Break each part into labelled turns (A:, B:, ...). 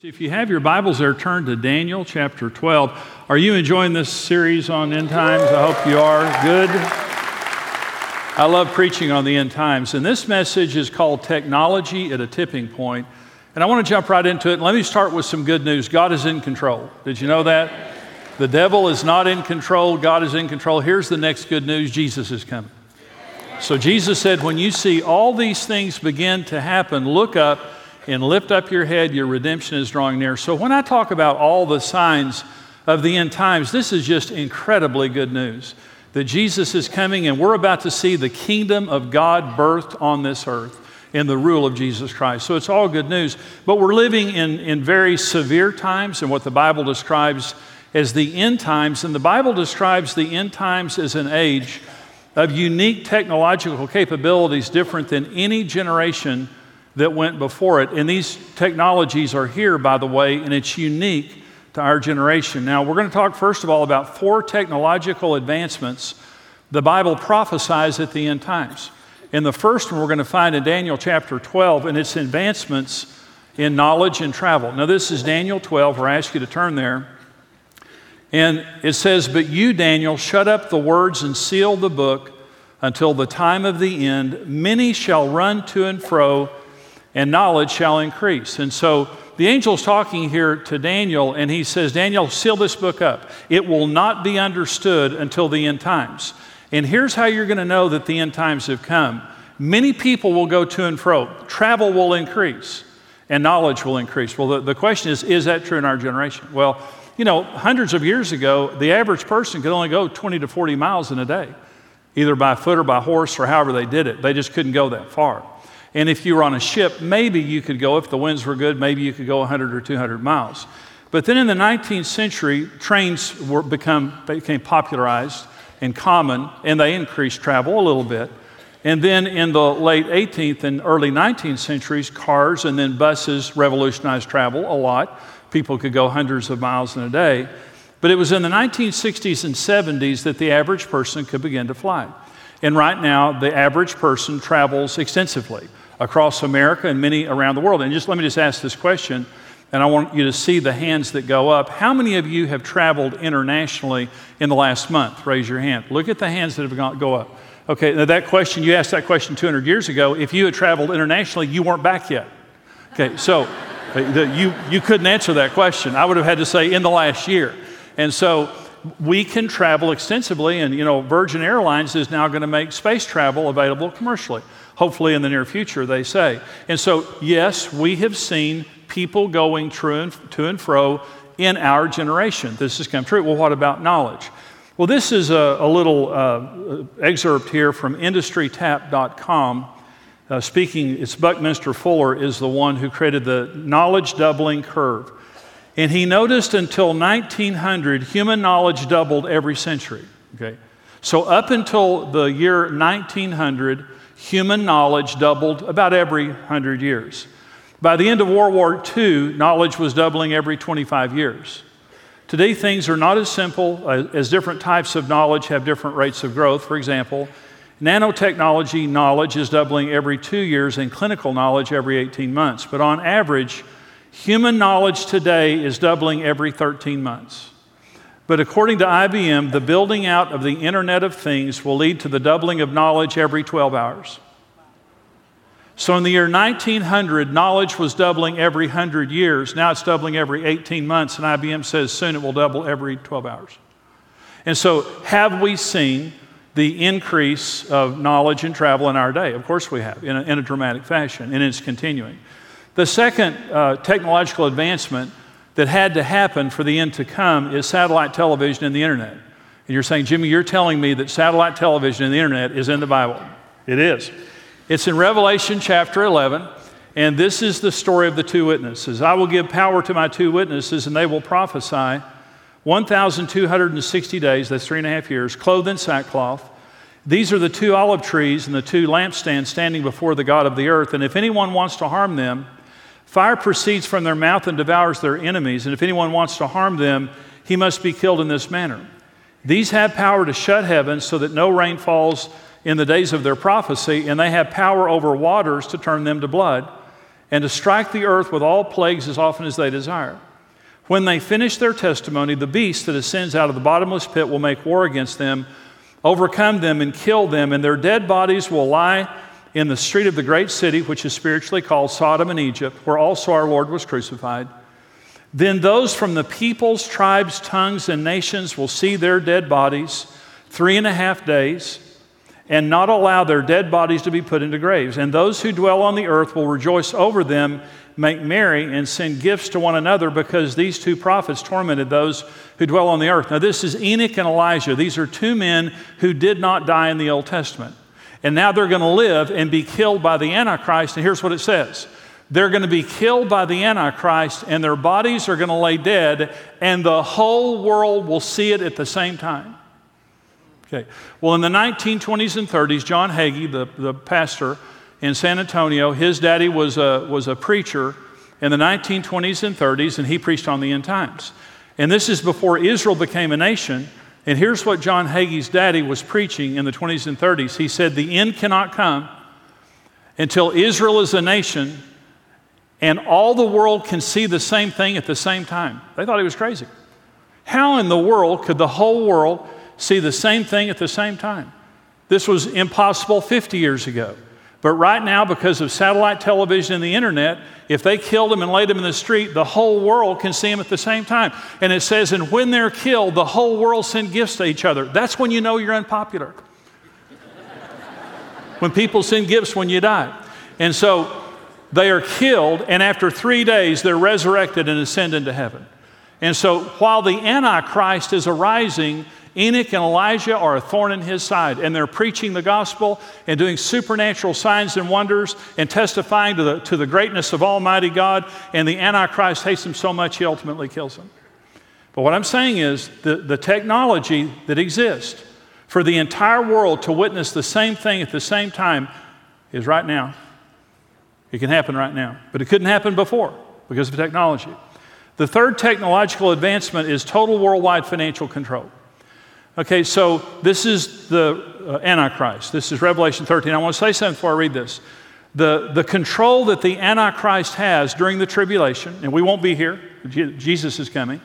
A: If you have your Bibles there, turn to Daniel chapter 12. Are you enjoying this series on end times? I hope you are. Good. I love preaching on the end times. And this message is called Technology at a Tipping Point. And I want to jump right into it. Let me start with some good news. God is in control. Did you know that? The devil is not in control, God is in control. Here's the next good news Jesus is coming. So Jesus said, When you see all these things begin to happen, look up and lift up your head, your redemption is drawing near. So, when I talk about all the signs of the end times, this is just incredibly good news that Jesus is coming and we're about to see the kingdom of God birthed on this earth in the rule of Jesus Christ. So, it's all good news. But we're living in, in very severe times and what the Bible describes as the end times. And the Bible describes the end times as an age of unique technological capabilities different than any generation that went before it. And these technologies are here, by the way, and it's unique to our generation. Now, we're going to talk first of all about four technological advancements the Bible prophesies at the end times. And the first one we're going to find in Daniel chapter 12, and it's advancements in knowledge and travel. Now, this is Daniel 12, where I ask you to turn there. And it says, But you, Daniel, shut up the words and seal the book until the time of the end. Many shall run to and fro and knowledge shall increase. And so the angel's talking here to Daniel, and he says, Daniel, seal this book up. It will not be understood until the end times. And here's how you're going to know that the end times have come many people will go to and fro, travel will increase, and knowledge will increase. Well, the, the question is, is that true in our generation? Well, you know, hundreds of years ago, the average person could only go 20 to 40 miles in a day, either by foot or by horse or however they did it. They just couldn't go that far. And if you were on a ship, maybe you could go, if the winds were good, maybe you could go 100 or 200 miles. But then in the 19th century, trains were become, became popularized and common, and they increased travel a little bit. And then in the late 18th and early 19th centuries, cars and then buses revolutionized travel a lot. People could go hundreds of miles in a day. But it was in the 1960s and 70s that the average person could begin to fly. And right now, the average person travels extensively across America and many around the world. And just let me just ask this question, and I want you to see the hands that go up. How many of you have traveled internationally in the last month? Raise your hand. Look at the hands that have gone, go up. Okay, now that question, you asked that question 200 years ago. If you had traveled internationally, you weren't back yet. Okay, so uh, you, you couldn't answer that question. I would have had to say in the last year. And so we can travel extensively, and you know, Virgin Airlines is now going to make space travel available commercially hopefully in the near future, they say. And so, yes, we have seen people going to and fro in our generation. This has come true. Well, what about knowledge? Well, this is a, a little uh, excerpt here from industrytap.com. Uh, speaking, it's Buckminster Fuller is the one who created the knowledge doubling curve. And he noticed until 1900, human knowledge doubled every century. Okay? So, up until the year 1900, human knowledge doubled about every 100 years. By the end of World War II, knowledge was doubling every 25 years. Today, things are not as simple uh, as different types of knowledge have different rates of growth. For example, nanotechnology knowledge is doubling every two years and clinical knowledge every 18 months. But on average, human knowledge today is doubling every 13 months. But according to IBM, the building out of the Internet of Things will lead to the doubling of knowledge every 12 hours. So in the year 1900, knowledge was doubling every 100 years. Now it's doubling every 18 months, and IBM says soon it will double every 12 hours. And so, have we seen the increase of knowledge and travel in our day? Of course, we have, in a, in a dramatic fashion, and it's continuing. The second uh, technological advancement that had to happen for the end to come is satellite television and the internet. And you're saying, Jimmy, you're telling me that satellite television and the internet is in the Bible. It is. It's in Revelation chapter 11, and this is the story of the two witnesses. I will give power to my two witnesses, and they will prophesy 1,260 days, that's three and a half years, clothed in sackcloth. These are the two olive trees and the two lampstands standing before the God of the earth. And if anyone wants to harm them, Fire proceeds from their mouth and devours their enemies, and if anyone wants to harm them, he must be killed in this manner. These have power to shut heaven so that no rain falls in the days of their prophecy, and they have power over waters to turn them to blood, and to strike the earth with all plagues as often as they desire. When they finish their testimony, the beast that ascends out of the bottomless pit will make war against them, overcome them, and kill them, and their dead bodies will lie in the street of the great city, which is spiritually called Sodom and Egypt, where also our Lord was crucified. Then those from the peoples, tribes, tongues, and nations will see their dead bodies three and a half days and not allow their dead bodies to be put into graves. And those who dwell on the earth will rejoice over them, make merry, and send gifts to one another because these two prophets tormented those who dwell on the earth. Now, this is Enoch and Elijah. These are two men who did not die in the Old Testament. And now they're going to live and be killed by the Antichrist. And here's what it says they're going to be killed by the Antichrist, and their bodies are going to lay dead, and the whole world will see it at the same time. Okay. Well, in the 1920s and 30s, John Hagee, the, the pastor in San Antonio, his daddy was a, was a preacher in the 1920s and 30s, and he preached on the end times. And this is before Israel became a nation. And here's what John Hagee's daddy was preaching in the 20s and 30s. He said, The end cannot come until Israel is a nation and all the world can see the same thing at the same time. They thought he was crazy. How in the world could the whole world see the same thing at the same time. This was impossible 50 years ago. But right now, because of satellite television and the internet, if they killed them and laid them in the street, the whole world can see them at the same time. And it says, and when they're killed, the whole world send gifts to each other. That's when you know you're unpopular. when people send gifts when you die. And so they are killed, and after three days, they're resurrected and ascend into heaven. And so while the Antichrist is arising, Enoch and Elijah are a thorn in his side, and they're preaching the gospel and doing supernatural signs and wonders and testifying to the, to the greatness of Almighty God. And the Antichrist hates him so much he ultimately kills him. But what I'm saying is the, the technology that exists for the entire world to witness the same thing at the same time is right now. It can happen right now, but it couldn't happen before because of technology. The third technological advancement is total worldwide financial control. Okay, so this is the uh, Antichrist. This is Revelation 13. I want to say something before I read this. The, the control that the Antichrist has during the tribulation, and we won't be here, Jesus is coming.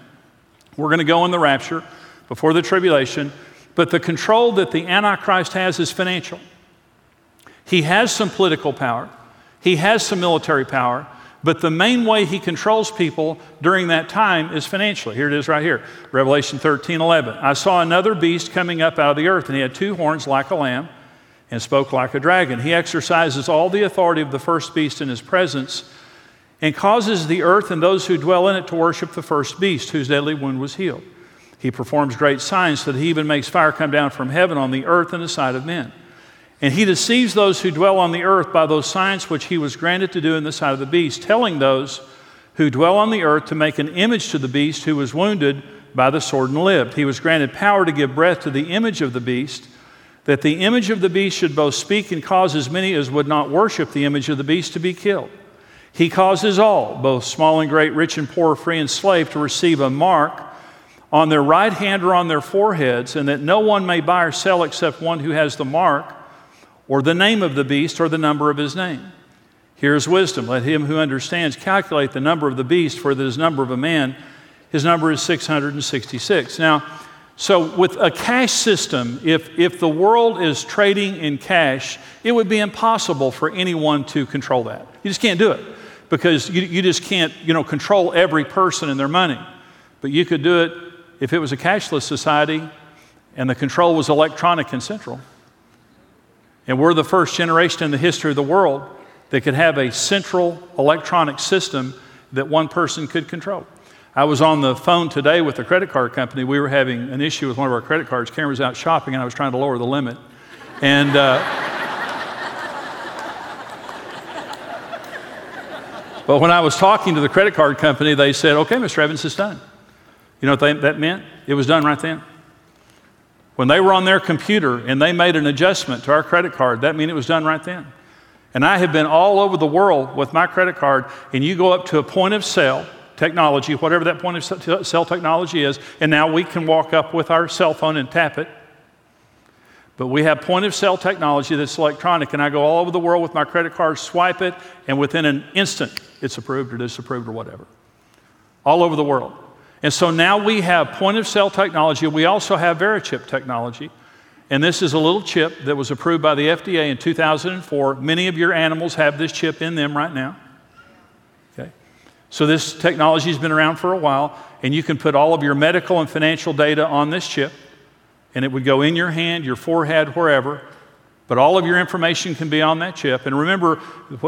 A: We're going to go in the rapture before the tribulation, but the control that the Antichrist has is financial. He has some political power, he has some military power, but the main way he controls people during that time is financially. Here it is right here Revelation 13 11. I saw another beast coming up out of the earth, and he had two horns like a lamb and spoke like a dragon. He exercises all the authority of the first beast in his presence and causes the earth and those who dwell in it to worship the first beast, whose deadly wound was healed. He performs great signs so that he even makes fire come down from heaven on the earth in the sight of men. And he deceives those who dwell on the earth by those signs which he was granted to do in the sight of the beast, telling those who dwell on the earth to make an image to the beast who was wounded by the sword and lived. He was granted power to give breath to the image of the beast, that the image of the beast should both speak and cause as many as would not worship the image of the beast to be killed. He causes all, both small and great, rich and poor, free and slave, to receive a mark on their right hand or on their foreheads, and that no one may buy or sell except one who has the mark or the name of the beast, or the number of his name. Here's wisdom. Let him who understands calculate the number of the beast, for the number of a man, his number is 666. Now, so with a cash system, if, if the world is trading in cash, it would be impossible for anyone to control that. You just can't do it because you, you just can't you know, control every person and their money. But you could do it if it was a cashless society and the control was electronic and central. And we're the first generation in the history of the world that could have a central electronic system that one person could control. I was on the phone today with a credit card company. We were having an issue with one of our credit cards. Karen was out shopping, and I was trying to lower the limit. And uh, but when I was talking to the credit card company, they said, "Okay, Mr. Evans, it's done." You know what they, that meant? It was done right then. When they were on their computer and they made an adjustment to our credit card, that meant it was done right then. And I have been all over the world with my credit card, and you go up to a point of sale technology, whatever that point of sale technology is, and now we can walk up with our cell phone and tap it. But we have point of sale technology that's electronic, and I go all over the world with my credit card, swipe it, and within an instant, it's approved or disapproved or whatever. All over the world. And so now we have point of sale technology. We also have Verichip technology. And this is a little chip that was approved by the FDA in 2004. Many of your animals have this chip in them right now. Okay. So this technology has been around for a while, and you can put all of your medical and financial data on this chip and it would go in your hand, your forehead, wherever. But all of your information can be on that chip. And remember,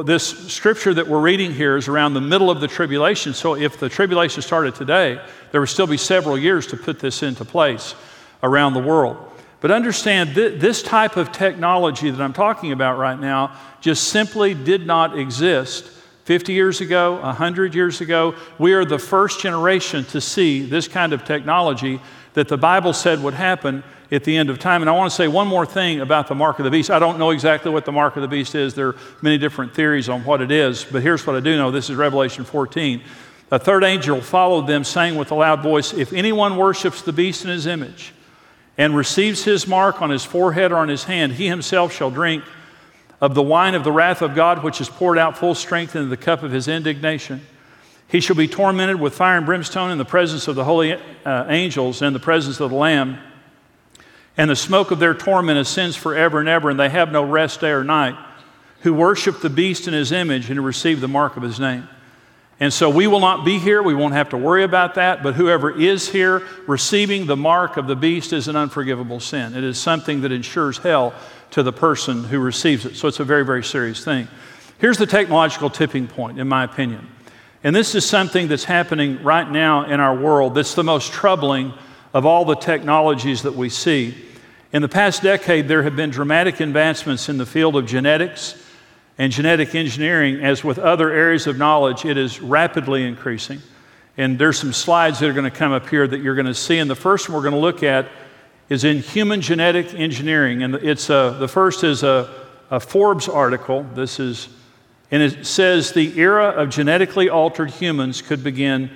A: this scripture that we're reading here is around the middle of the tribulation. So if the tribulation started today, there would still be several years to put this into place around the world. But understand th- this type of technology that I'm talking about right now just simply did not exist 50 years ago, 100 years ago. We are the first generation to see this kind of technology that the Bible said would happen at the end of time. And I want to say one more thing about the mark of the beast. I don't know exactly what the mark of the beast is. There are many different theories on what it is, but here's what I do know. This is Revelation 14. A third angel followed them, saying with a loud voice, If anyone worships the beast in his image and receives his mark on his forehead or on his hand, he himself shall drink of the wine of the wrath of God, which is poured out full strength into the cup of his indignation. He shall be tormented with fire and brimstone in the presence of the holy uh, angels and the presence of the Lamb and the smoke of their torment ascends forever and ever, and they have no rest day or night, who worship the beast in his image and receive the mark of his name. And so we will not be here. We won't have to worry about that. But whoever is here, receiving the mark of the beast is an unforgivable sin. It is something that ensures hell to the person who receives it. So it's a very, very serious thing. Here's the technological tipping point, in my opinion. And this is something that's happening right now in our world that's the most troubling of all the technologies that we see. In the past decade, there have been dramatic advancements in the field of genetics and genetic engineering. As with other areas of knowledge, it is rapidly increasing. And there's some slides that are going to come up here that you're going to see. And the first one we're going to look at is in human genetic engineering. And it's a, the first is a, a Forbes article. This is, and it says the era of genetically altered humans could begin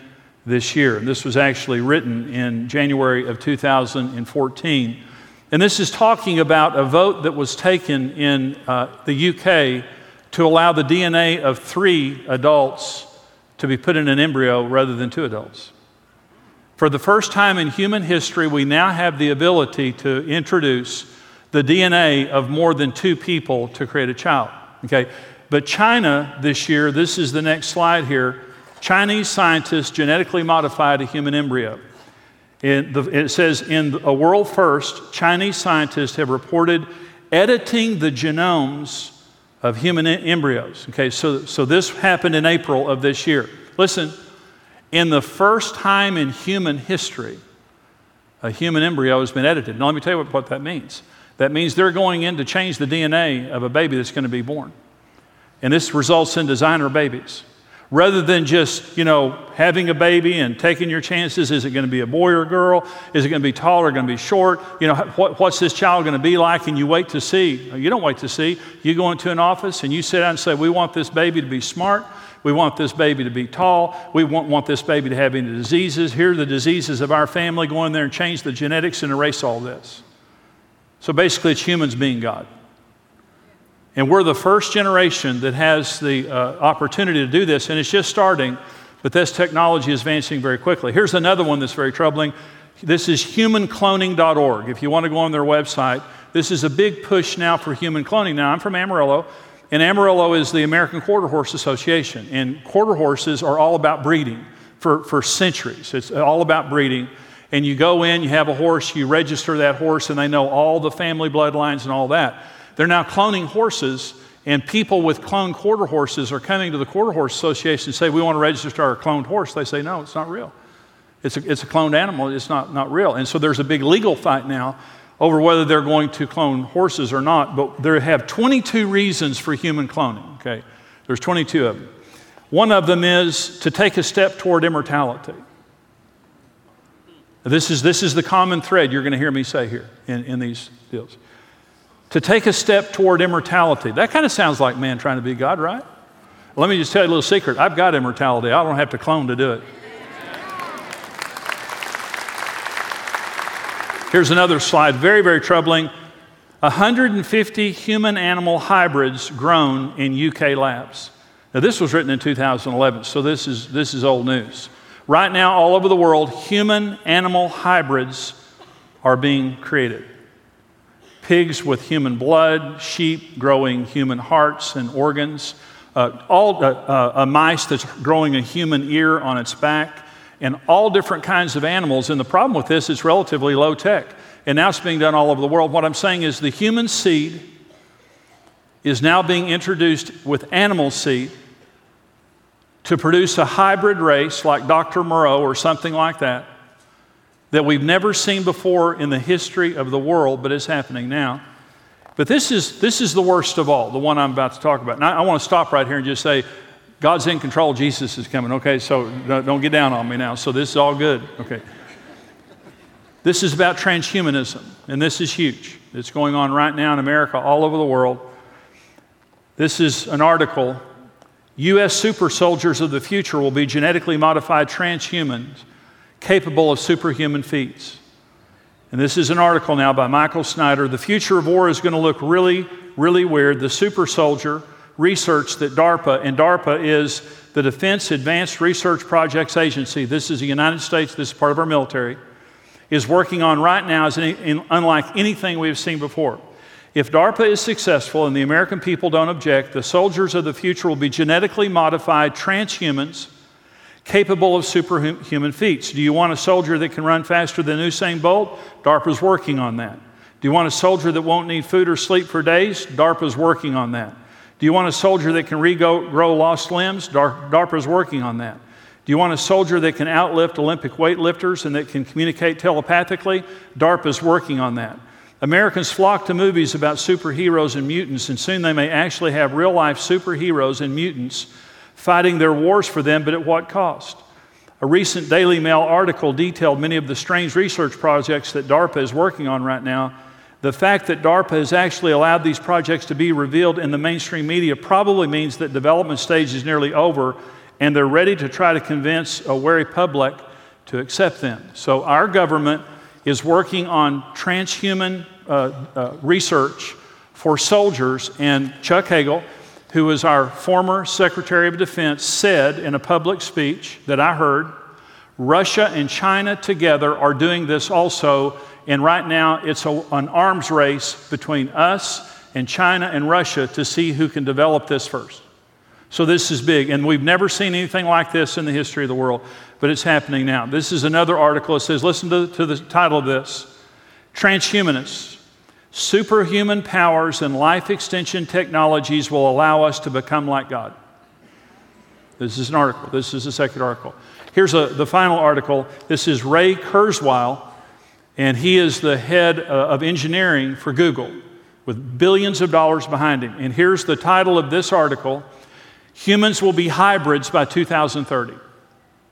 A: this year. And this was actually written in January of 2014. And this is talking about a vote that was taken in uh, the UK to allow the DNA of three adults to be put in an embryo rather than two adults. For the first time in human history, we now have the ability to introduce the DNA of more than two people to create a child. Okay? But China this year, this is the next slide here, Chinese scientists genetically modified a human embryo. It, the, it says, in a world first, Chinese scientists have reported editing the genomes of human embryos. Okay, so, so this happened in April of this year. Listen, in the first time in human history, a human embryo has been edited. Now, let me tell you what, what that means. That means they're going in to change the DNA of a baby that's going to be born. And this results in designer babies rather than just, you know, having a baby and taking your chances. Is it going to be a boy or a girl? Is it going to be tall or going to be short? You know, what, what's this child going to be like? And you wait to see. You don't wait to see. You go into an office and you sit down and say, We want this baby to be smart. We want this baby to be tall. We want, want this baby to have any diseases. Here are the diseases of our family. Go in there and change the genetics and erase all this. So basically, it's humans being God. And we're the first generation that has the uh, opportunity to do this, and it's just starting, but this technology is advancing very quickly. Here's another one that's very troubling. This is humancloning.org. If you want to go on their website, this is a big push now for human cloning. Now, I'm from Amarillo, and Amarillo is the American Quarter Horse Association, and quarter horses are all about breeding for, for centuries. It's all about breeding. And you go in, you have a horse, you register that horse, and they know all the family bloodlines and all that. They're now cloning horses, and people with cloned quarter horses are coming to the Quarter Horse Association and say, We want to register our cloned horse. They say, No, it's not real. It's a, it's a cloned animal, it's not, not real. And so there's a big legal fight now over whether they're going to clone horses or not, but they have 22 reasons for human cloning, okay? There's 22 of them. One of them is to take a step toward immortality. This is, this is the common thread you're going to hear me say here in, in these deals to take a step toward immortality. That kind of sounds like man trying to be God, right? Let me just tell you a little secret. I've got immortality. I don't have to clone to do it. Here's another slide, very, very troubling. 150 human animal hybrids grown in UK labs. Now, this was written in 2011, so this is, this is old news. Right now, all over the world, human animal hybrids are being created. Pigs with human blood, sheep growing human hearts and organs, uh, all uh, uh, a mice that's growing a human ear on its back, and all different kinds of animals. And the problem with this is relatively low tech. And now it's being done all over the world. What I'm saying is the human seed is now being introduced with animal seed to produce a hybrid race like Dr. Moreau or something like that, that we've never seen before in the history of the world, but it's happening now. But this is, this is the worst of all, the one I'm about to talk about. And I, I want to stop right here and just say, God's in control, Jesus is coming. Okay, so don't get down on me now. So this is all good. Okay. This is about transhumanism, and this is huge. It's going on right now in America, all over the world. This is an article U.S. super soldiers of the future will be genetically modified transhumans capable of superhuman feats. And this is an article now by Michael Snyder. The future of war is going to look really, really weird. The super soldier research that DARPA, and DARPA is the Defense Advanced Research Projects Agency. This is the United States, this is part of our military, is working on right now is unlike anything we've seen before. If DARPA is successful and the American people don't object, the soldiers of the future will be genetically modified transhumans capable of superhuman feats. Do you want a soldier that can run faster than Usain Bolt? DARPA's working on that. Do you want a soldier that won't need food or sleep for days? DARPA's working on that. Do you want a soldier that can regrow lost limbs? DARPA's working on that. Do you want a soldier that can outlift Olympic weightlifters and that can communicate telepathically? DARPA's working on that. Americans flock to movies about superheroes and mutants, and soon they may actually have real life superheroes and mutants fighting their wars for them, but at what cost? A recent Daily Mail article detailed many of the strange research projects that DARPA is working on right now. The fact that DARPA has actually allowed these projects to be revealed in the mainstream media probably means that development stage is nearly over and they're ready to try to convince a wary public to accept them. So, our government is working on transhuman uh, uh, research for soldiers. And Chuck Hagel, who is our former Secretary of Defense, said in a public speech that I heard Russia and China together are doing this also. And right now, it's a, an arms race between us and China and Russia to see who can develop this first. So, this is big. And we've never seen anything like this in the history of the world but it's happening now. This is another article. It says, listen to, to the title of this Transhumanists. Superhuman powers and life extension technologies will allow us to become like God. This is an article. This is a second article. Here's a, the final article. This is Ray Kurzweil, and he is the head uh, of engineering for Google with billions of dollars behind him. And here's the title of this article Humans will be hybrids by 2030.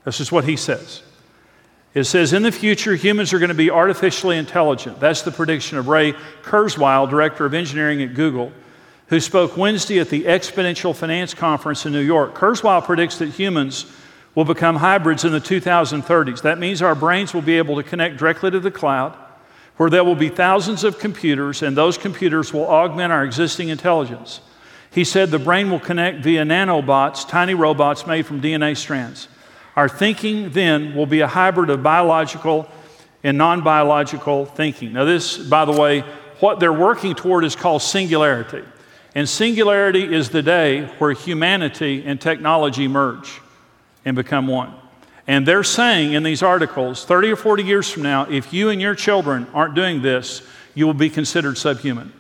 A: This is what he says. It says, in the future, humans are going to be artificially intelligent. That's the prediction of Ray Kurzweil, director of engineering at Google, who spoke Wednesday at the Exponential Finance Conference in New York. Kurzweil predicts that humans will become hybrids in the 2030s. That means our brains will be able to connect directly to the cloud, where there will be thousands of computers, and those computers will augment our existing intelligence. He said the brain will connect via nanobots, tiny robots made from DNA strands. Our thinking then will be a hybrid of biological and non biological thinking. Now, this, by the way, what they're working toward is called singularity. And singularity is the day where humanity and technology merge and become one. And they're saying in these articles 30 or 40 years from now, if you and your children aren't doing this, you will be considered subhuman.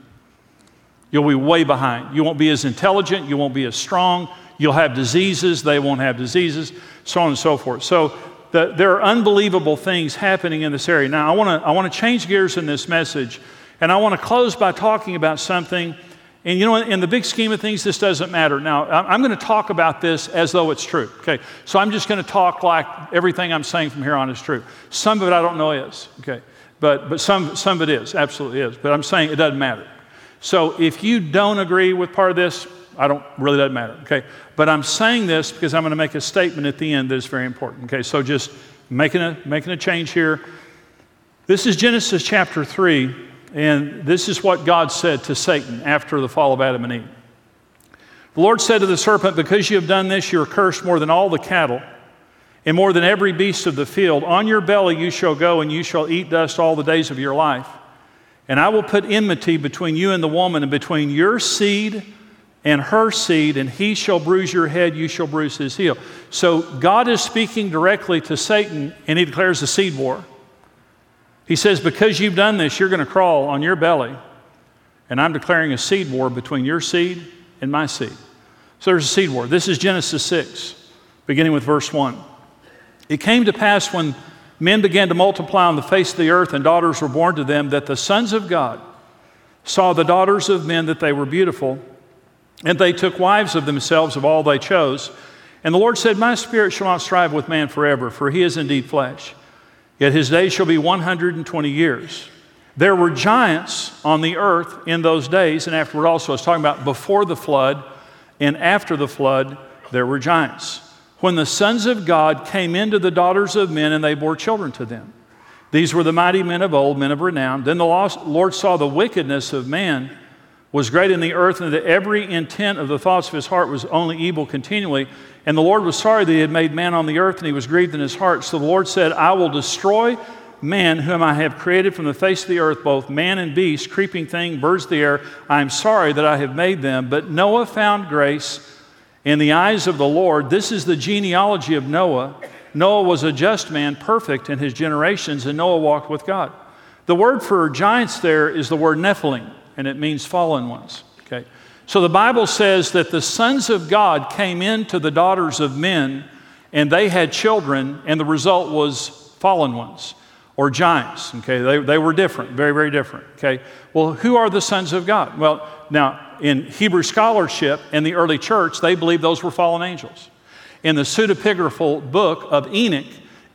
A: You'll be way behind. You won't be as intelligent, you won't be as strong, You'll have diseases, they won't have diseases, so on and so forth. So the, there are unbelievable things happening in this area. Now, I want to I wanna change gears in this message, and I want to close by talking about something. And you know, in the big scheme of things, this doesn't matter. Now, I'm going to talk about this as though it's true. Okay, so I'm just going to talk like everything I'm saying from here on is true. Some of it I don't know is. Okay, but but some some of it is absolutely is. But I'm saying it doesn't matter. So if you don't agree with part of this, I don't really doesn't matter. Okay. But I'm saying this because I'm going to make a statement at the end that is very important. Okay. So just making a making a change here. This is Genesis chapter 3, And this is what God said to Satan after the fall of Adam and Eve. The Lord said to the serpent, Because you have done this, you are cursed more than all the cattle and more than every beast of the field. On your belly you shall go, and you shall eat dust all the days of your life. And I will put enmity between you and the woman, and between your seed and her seed, and he shall bruise your head, you shall bruise his heel. So God is speaking directly to Satan, and he declares a seed war. He says, Because you've done this, you're going to crawl on your belly, and I'm declaring a seed war between your seed and my seed. So there's a seed war. This is Genesis 6, beginning with verse 1. It came to pass when men began to multiply on the face of the earth and daughters were born to them that the sons of God saw the daughters of men that they were beautiful, and they took wives of themselves of all they chose. And the Lord said, My spirit shall not strive with man forever, for he is indeed flesh. Yet his days shall be 120 years. There were giants on the earth in those days, and afterward also. I was talking about before the flood and after the flood, there were giants. When the sons of God came into the daughters of men, and they bore children to them. These were the mighty men of old, men of renown. Then the Lord saw the wickedness of man was great in the earth, and that every intent of the thoughts of his heart was only evil continually. And the Lord was sorry that he had made man on the earth, and he was grieved in his heart. So the Lord said, I will destroy man whom I have created from the face of the earth, both man and beast, creeping thing, birds of the air. I am sorry that I have made them. But Noah found grace in the eyes of the Lord. This is the genealogy of Noah. Noah was a just man, perfect in his generations, and Noah walked with God. The word for giants there is the word Nephilim, and it means fallen ones. Okay? So the Bible says that the sons of God came into the daughters of men, and they had children, and the result was fallen ones or giants. Okay, they, they were different, very, very different. Okay, well, who are the sons of God? Well, now in Hebrew scholarship in the early church, they believed those were fallen angels. In the pseudepigraphal book of Enoch,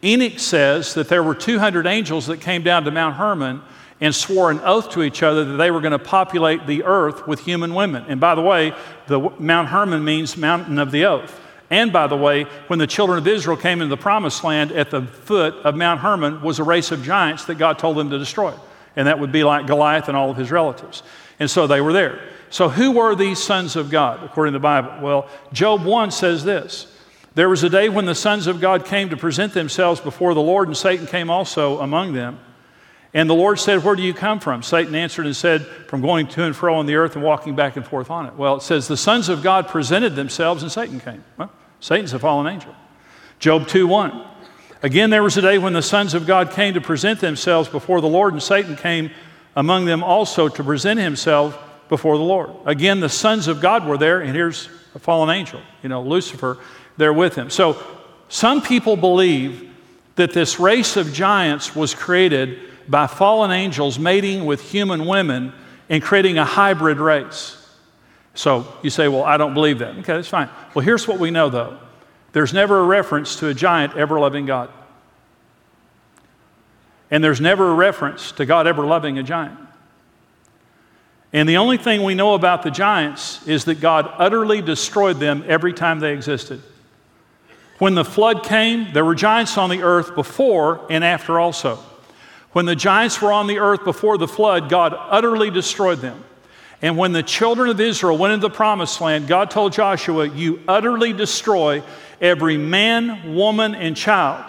A: Enoch says that there were 200 angels that came down to Mount Hermon and swore an oath to each other that they were going to populate the earth with human women. And by the way, the Mount Hermon means mountain of the oath. And by the way, when the children of Israel came into the promised land, at the foot of Mount Hermon was a race of giants that God told them to destroy. And that would be like Goliath and all of his relatives. And so they were there. So, who were these sons of God, according to the Bible? Well, Job 1 says this There was a day when the sons of God came to present themselves before the Lord, and Satan came also among them. And the Lord said, Where do you come from? Satan answered and said, From going to and fro on the earth and walking back and forth on it. Well, it says, The sons of God presented themselves, and Satan came. Well, Satan's a fallen angel. Job 2 1. Again, there was a day when the sons of God came to present themselves before the Lord, and Satan came among them also to present himself before the Lord. Again, the sons of God were there, and here's a fallen angel, you know, Lucifer, there with him. So some people believe that this race of giants was created by fallen angels mating with human women and creating a hybrid race. So you say, well, I don't believe that. Okay, that's fine. Well, here's what we know, though there's never a reference to a giant ever loving God. And there's never a reference to God ever loving a giant. And the only thing we know about the giants is that God utterly destroyed them every time they existed. When the flood came, there were giants on the earth before and after also. When the giants were on the earth before the flood, God utterly destroyed them. And when the children of Israel went into the promised land, God told Joshua, You utterly destroy every man, woman, and child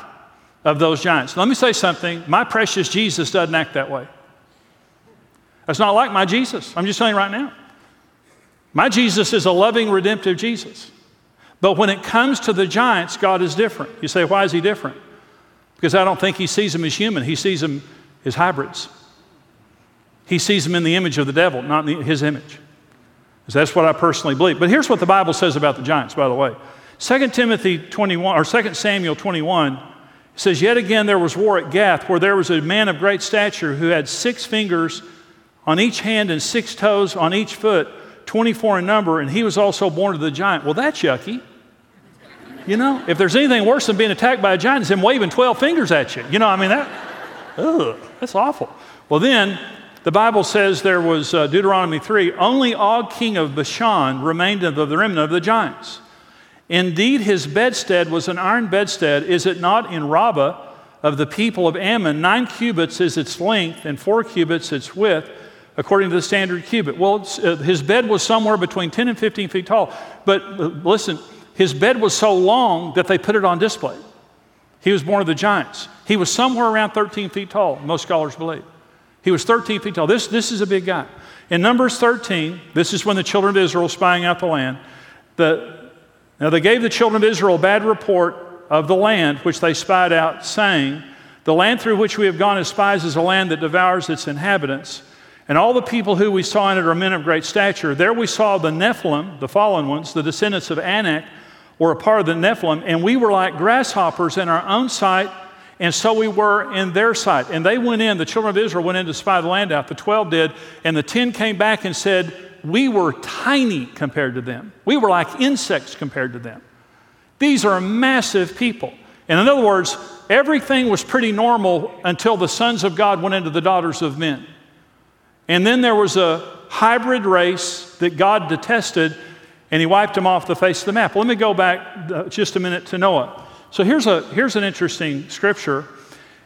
A: of those giants. Let me say something. My precious Jesus doesn't act that way. That's not like my Jesus. I'm just saying right now. My Jesus is a loving, redemptive Jesus. But when it comes to the giants, God is different. You say, why is he different? Because I don't think he sees them as human, he sees them as hybrids. He sees them in the image of the devil, not in his image. That's what I personally believe. But here's what the Bible says about the giants, by the way. 2 Timothy 21, or 2 Samuel 21 says, Yet again there was war at Gath, where there was a man of great stature who had six fingers on each hand and six toes on each foot, 24 in number, and he was also born to the giant. Well, that's yucky. You know, if there's anything worse than being attacked by a giant, it's him waving 12 fingers at you. You know, I mean, that, ugh, that's awful. Well, then the Bible says there was uh, Deuteronomy 3 only Og, king of Bashan, remained of the remnant of the giants. Indeed, his bedstead was an iron bedstead. Is it not in Rabbah of the people of Ammon, nine cubits is its length, and four cubits its width, according to the standard cubit. Well, uh, his bed was somewhere between 10 and 15 feet tall. But uh, listen, his bed was so long that they put it on display. He was born of the giants. He was somewhere around 13 feet tall, most scholars believe. He was 13 feet tall. This, this is a big guy. In Numbers 13, this is when the children of Israel spying out the land. The, now they gave the children of Israel a bad report of the land which they spied out, saying, The land through which we have gone as spies is a land that devours its inhabitants. And all the people who we saw in it are men of great stature. There we saw the Nephilim, the fallen ones, the descendants of Anak, were a part of the Nephilim, and we were like grasshoppers in our own sight, and so we were in their sight. And they went in, the children of Israel went in to spy the land out, the 12 did, and the 10 came back and said, We were tiny compared to them. We were like insects compared to them. These are massive people. And in other words, everything was pretty normal until the sons of God went into the daughters of men. And then there was a hybrid race that God detested and he wiped them off the face of the map. Let me go back uh, just a minute to Noah. So here's, a, here's an interesting scripture.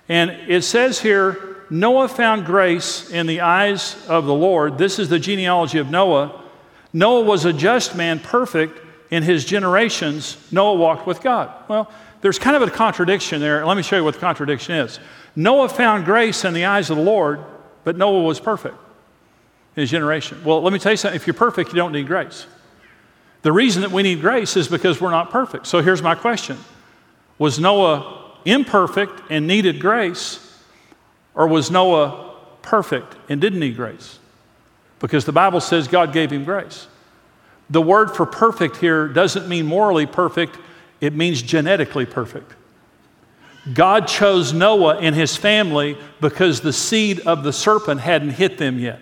A: And it says here Noah found grace in the eyes of the Lord. This is the genealogy of Noah. Noah was a just man, perfect in his generations. Noah walked with God. Well, there's kind of a contradiction there. Let me show you what the contradiction is. Noah found grace in the eyes of the Lord, but Noah was perfect in his generation. Well, let me tell you something. If you're perfect, you don't need grace. The reason that we need grace is because we're not perfect. So here's my question Was Noah imperfect and needed grace, or was Noah perfect and didn't need grace? Because the Bible says God gave him grace. The word for perfect here doesn't mean morally perfect, it means genetically perfect. God chose Noah and his family because the seed of the serpent hadn't hit them yet.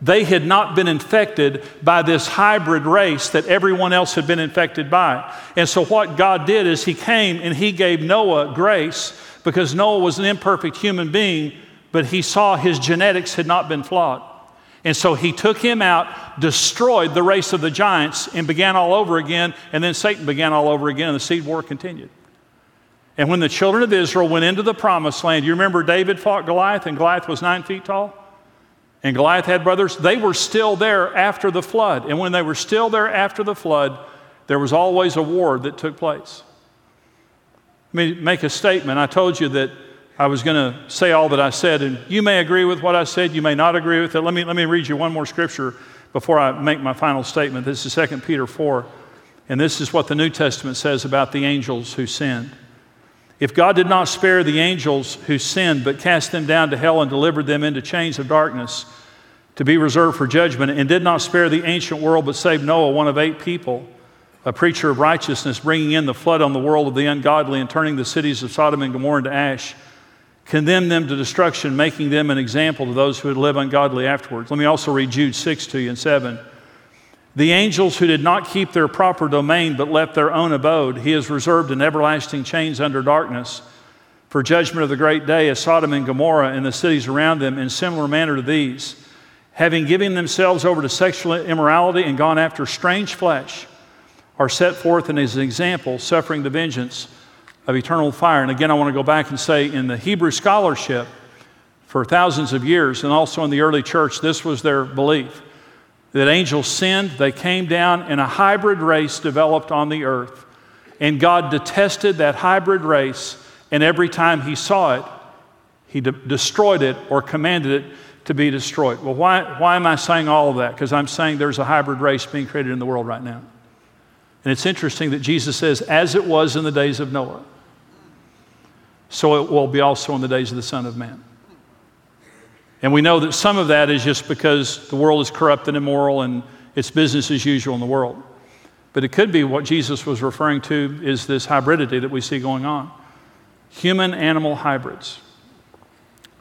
A: They had not been infected by this hybrid race that everyone else had been infected by. And so, what God did is He came and He gave Noah grace because Noah was an imperfect human being, but He saw his genetics had not been flawed. And so he took him out, destroyed the race of the giants, and began all over again. And then Satan began all over again, and the seed war continued. And when the children of Israel went into the promised land, you remember David fought Goliath, and Goliath was nine feet tall? And Goliath had brothers, they were still there after the flood. And when they were still there after the flood, there was always a war that took place. Let me make a statement. I told you that I was going to say all that I said, and you may agree with what I said, you may not agree with it. Let me, let me read you one more scripture before I make my final statement. This is 2 Peter 4, and this is what the New Testament says about the angels who sinned. If God did not spare the angels who sinned, but cast them down to hell and delivered them into chains of darkness to be reserved for judgment, and did not spare the ancient world, but saved Noah, one of eight people, a preacher of righteousness, bringing in the flood on the world of the ungodly and turning the cities of Sodom and Gomorrah into ash, condemned them to destruction, making them an example to those who would live ungodly afterwards. Let me also read Jude 6 to you and 7. The angels who did not keep their proper domain but left their own abode, he has reserved in everlasting chains under darkness for judgment of the great day as Sodom and Gomorrah and the cities around them in similar manner to these, having given themselves over to sexual immorality and gone after strange flesh, are set forth in his example, suffering the vengeance of eternal fire. And again, I want to go back and say in the Hebrew scholarship for thousands of years, and also in the early church, this was their belief that angels sinned, they came down, and a hybrid race developed on the earth. And God detested that hybrid race, and every time He saw it, He de- destroyed it or commanded it to be destroyed. Well, why, why am I saying all of that? Because I'm saying there's a hybrid race being created in the world right now. And it's interesting that Jesus says, as it was in the days of Noah, so it will be also in the days of the Son of Man. And we know that some of that is just because the world is corrupt and immoral and it's business as usual in the world. But it could be what Jesus was referring to is this hybridity that we see going on human animal hybrids,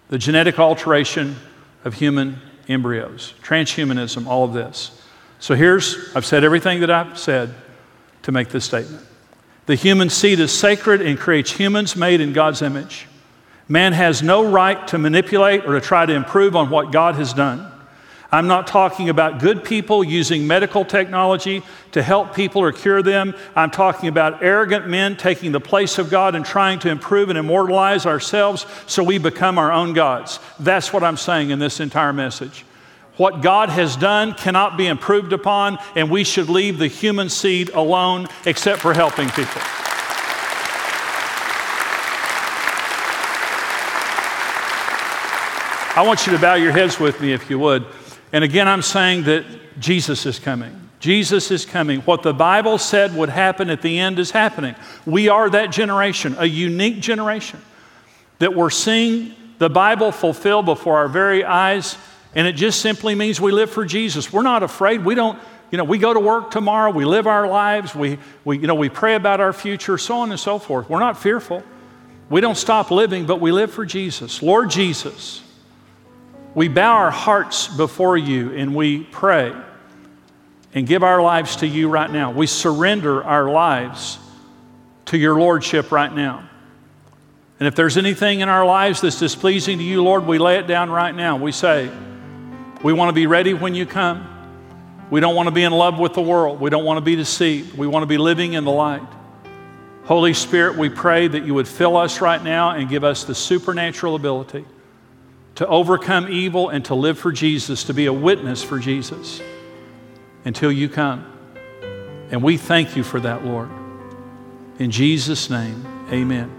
A: the genetic alteration of human embryos, transhumanism, all of this. So here's, I've said everything that I've said to make this statement. The human seed is sacred and creates humans made in God's image. Man has no right to manipulate or to try to improve on what God has done. I'm not talking about good people using medical technology to help people or cure them. I'm talking about arrogant men taking the place of God and trying to improve and immortalize ourselves so we become our own gods. That's what I'm saying in this entire message. What God has done cannot be improved upon, and we should leave the human seed alone except for helping people. I want you to bow your heads with me if you would. And again, I'm saying that Jesus is coming. Jesus is coming. What the Bible said would happen at the end is happening. We are that generation, a unique generation that we're seeing the Bible fulfilled before our very eyes. And it just simply means we live for Jesus. We're not afraid. We don't, you know, we go to work tomorrow, we live our lives, we, we, you know, we pray about our future, so on and so forth. We're not fearful. We don't stop living, but we live for Jesus. Lord Jesus, we bow our hearts before you and we pray and give our lives to you right now. We surrender our lives to your Lordship right now. And if there's anything in our lives that's displeasing to you, Lord, we lay it down right now. We say, we want to be ready when you come. We don't want to be in love with the world. We don't want to be deceived. We want to be living in the light. Holy Spirit, we pray that you would fill us right now and give us the supernatural ability to overcome evil and to live for Jesus, to be a witness for Jesus until you come. And we thank you for that, Lord. In Jesus' name, amen.